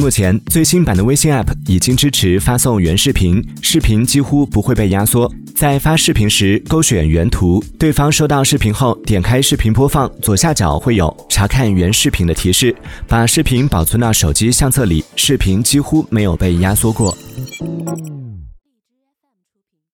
目前最新版的微信 app 已经支持发送原视频视频几乎不会被压缩在发视频时勾选原图对方收到视频后点开视频播放左下角会有查看原视频的提示把视频保存到手机相册里视频几乎没有被压缩过。